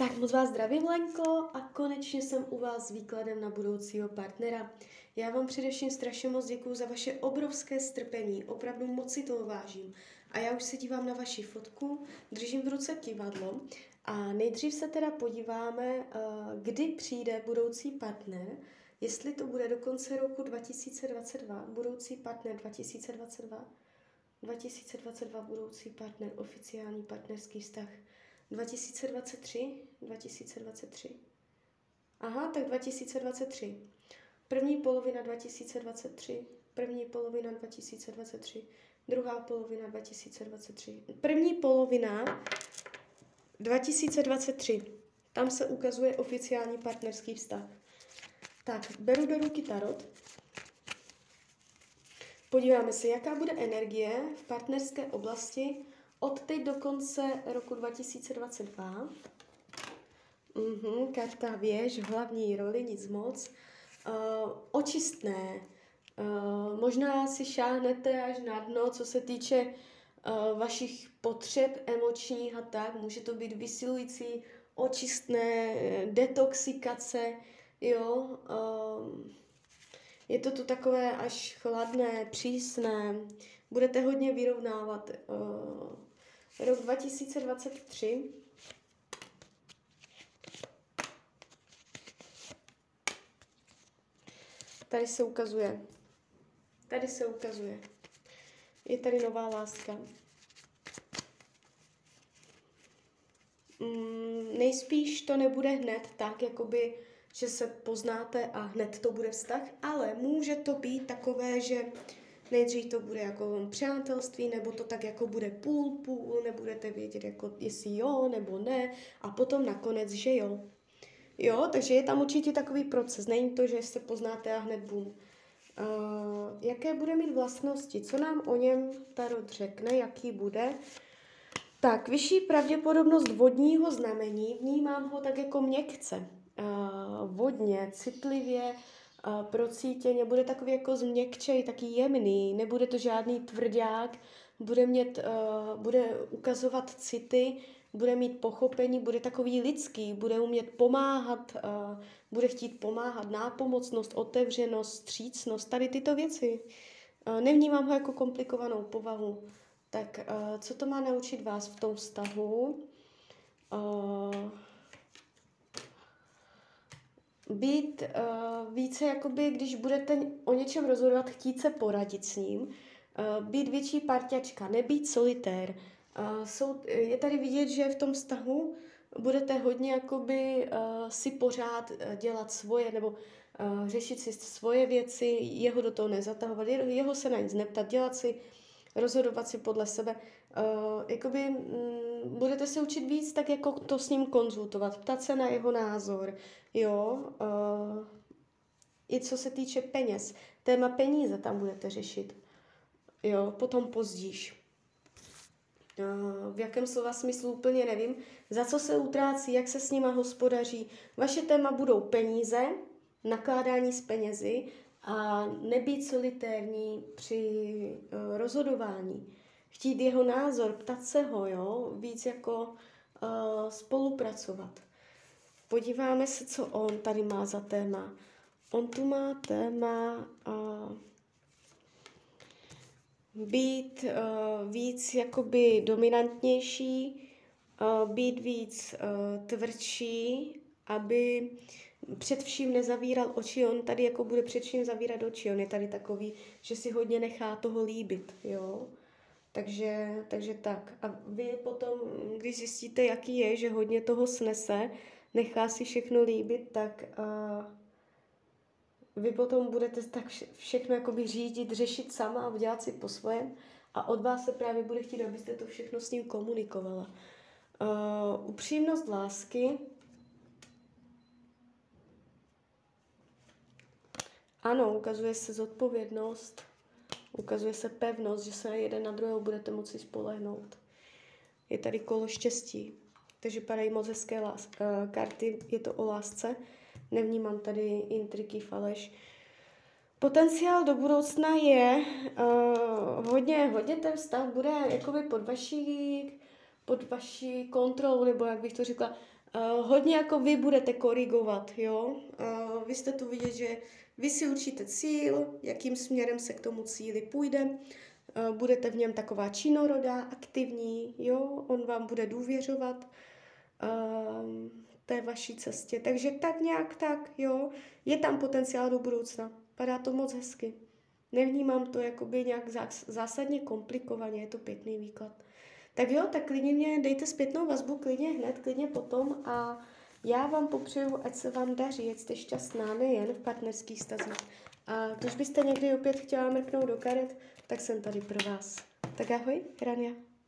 Tak moc vás zdravím, Lenko, a konečně jsem u vás s výkladem na budoucího partnera. Já vám především strašně moc děkuji za vaše obrovské strpení, opravdu moc si toho vážím. A já už se dívám na vaši fotku, držím v ruce kivadlo a nejdřív se teda podíváme, eh, kdy přijde budoucí partner, jestli to bude do konce roku 2022, budoucí partner 2022, 2022 budoucí partner, oficiální partnerský vztah. 2023, 2023. Aha, tak 2023. První polovina 2023, první polovina 2023, druhá polovina 2023. První polovina 2023. Tam se ukazuje oficiální partnerský vztah. Tak, beru do ruky tarot. Podíváme se, jaká bude energie v partnerské oblasti od teď do konce roku 2022. Mhm, karta věž, hlavní roli, nic moc. Uh, očistné. Uh, možná si šáhnete až na dno, co se týče uh, vašich potřeb emočních a tak. Může to být vysilující, očistné, detoxikace, jo. Uh, je to tu takové až chladné, přísné. Budete hodně vyrovnávat uh, Rok 2023. Tady se ukazuje. Tady se ukazuje. Je tady nová láska. Mm, nejspíš to nebude hned tak, jakoby, že se poznáte a hned to bude vztah, ale může to být takové, že nejdřív to bude jako přátelství, nebo to tak jako bude půl, půl, nebudete vědět, jako jestli jo nebo ne, a potom nakonec, že jo. Jo, takže je tam určitě takový proces, není to, že se poznáte a hned bum. Uh, jaké bude mít vlastnosti, co nám o něm Tarot řekne, jaký bude. Tak, vyšší pravděpodobnost vodního znamení, vnímám ho tak jako měkce, uh, vodně, citlivě, procítěně, bude takový jako změkčej, taky jemný, nebude to žádný tvrdák, bude, mít, uh, bude ukazovat city, bude mít pochopení, bude takový lidský, bude umět pomáhat, uh, bude chtít pomáhat, nápomocnost, otevřenost, střícnost, tady tyto věci. Uh, nevnímám ho jako komplikovanou povahu. Tak uh, co to má naučit vás v tom vztahu? Uh, být uh, více, jakoby, když budete o něčem rozhodovat, chtít se poradit s ním, uh, být větší parťačka, nebýt solitér. Uh, jsou, je tady vidět, že v tom vztahu budete hodně jakoby uh, si pořád dělat svoje, nebo uh, řešit si svoje věci, jeho do toho nezatahovat, jeho se na nic neptat, dělat si rozhodovat si podle sebe. Uh, jakoby um, budete se učit víc tak jako to s ním konzultovat, ptat se na jeho názor, jo. Uh, I co se týče peněz. Téma peníze tam budete řešit. Jo, potom pozdíš. Uh, v jakém slova smyslu úplně nevím. Za co se utrácí, jak se s nima hospodaří. Vaše téma budou peníze, nakládání s penězi a nebýt solitérní při uh, rozhodování. Chtít jeho názor, ptat se ho, jo, víc jako uh, spolupracovat. Podíváme se, co on tady má za téma. On tu má téma uh, být uh, víc jakoby dominantnější, uh, být víc uh, tvrdší, aby před vším nezavíral oči, on tady jako bude před vším zavírat oči, on je tady takový, že si hodně nechá toho líbit, jo. Takže, takže tak. A vy potom, když zjistíte, jaký je, že hodně toho snese, nechá si všechno líbit, tak uh, vy potom budete tak všechno jakoby řídit, řešit sama a dělat si po svém a od vás se právě bude chtít, abyste to všechno s ním komunikovala. Uh, upřímnost lásky, Ano, ukazuje se zodpovědnost, ukazuje se pevnost, že se jeden na druhého budete moci spolehnout. Je tady kolo štěstí, takže padají moc hezké lás- uh, karty, je to o lásce, nevnímám tady intriky, faleš. Potenciál do budoucna je uh, hodně, hodně ten vztah bude jakoby pod vaší, pod vaší kontrolou, nebo jak bych to řekla, Uh, hodně jako vy budete korigovat, jo. Uh, vy jste tu vidět, že vy si určíte cíl, jakým směrem se k tomu cíli půjde. Uh, budete v něm taková činorodá, aktivní, jo. On vám bude důvěřovat uh, té vaší cestě. Takže tak nějak tak, jo. Je tam potenciál do budoucna. Padá to moc hezky. Nevnímám to jakoby nějak zásadně komplikovaně, je to pěkný výklad. Tak jo, tak klidně mě dejte zpětnou vazbu, klidně hned, klidně potom a já vám popřeju, ať se vám daří, ať jste šťastná nejen v partnerských stazích. A když byste někdy opět chtěla mrknout do karet, tak jsem tady pro vás. Tak ahoj, Rania.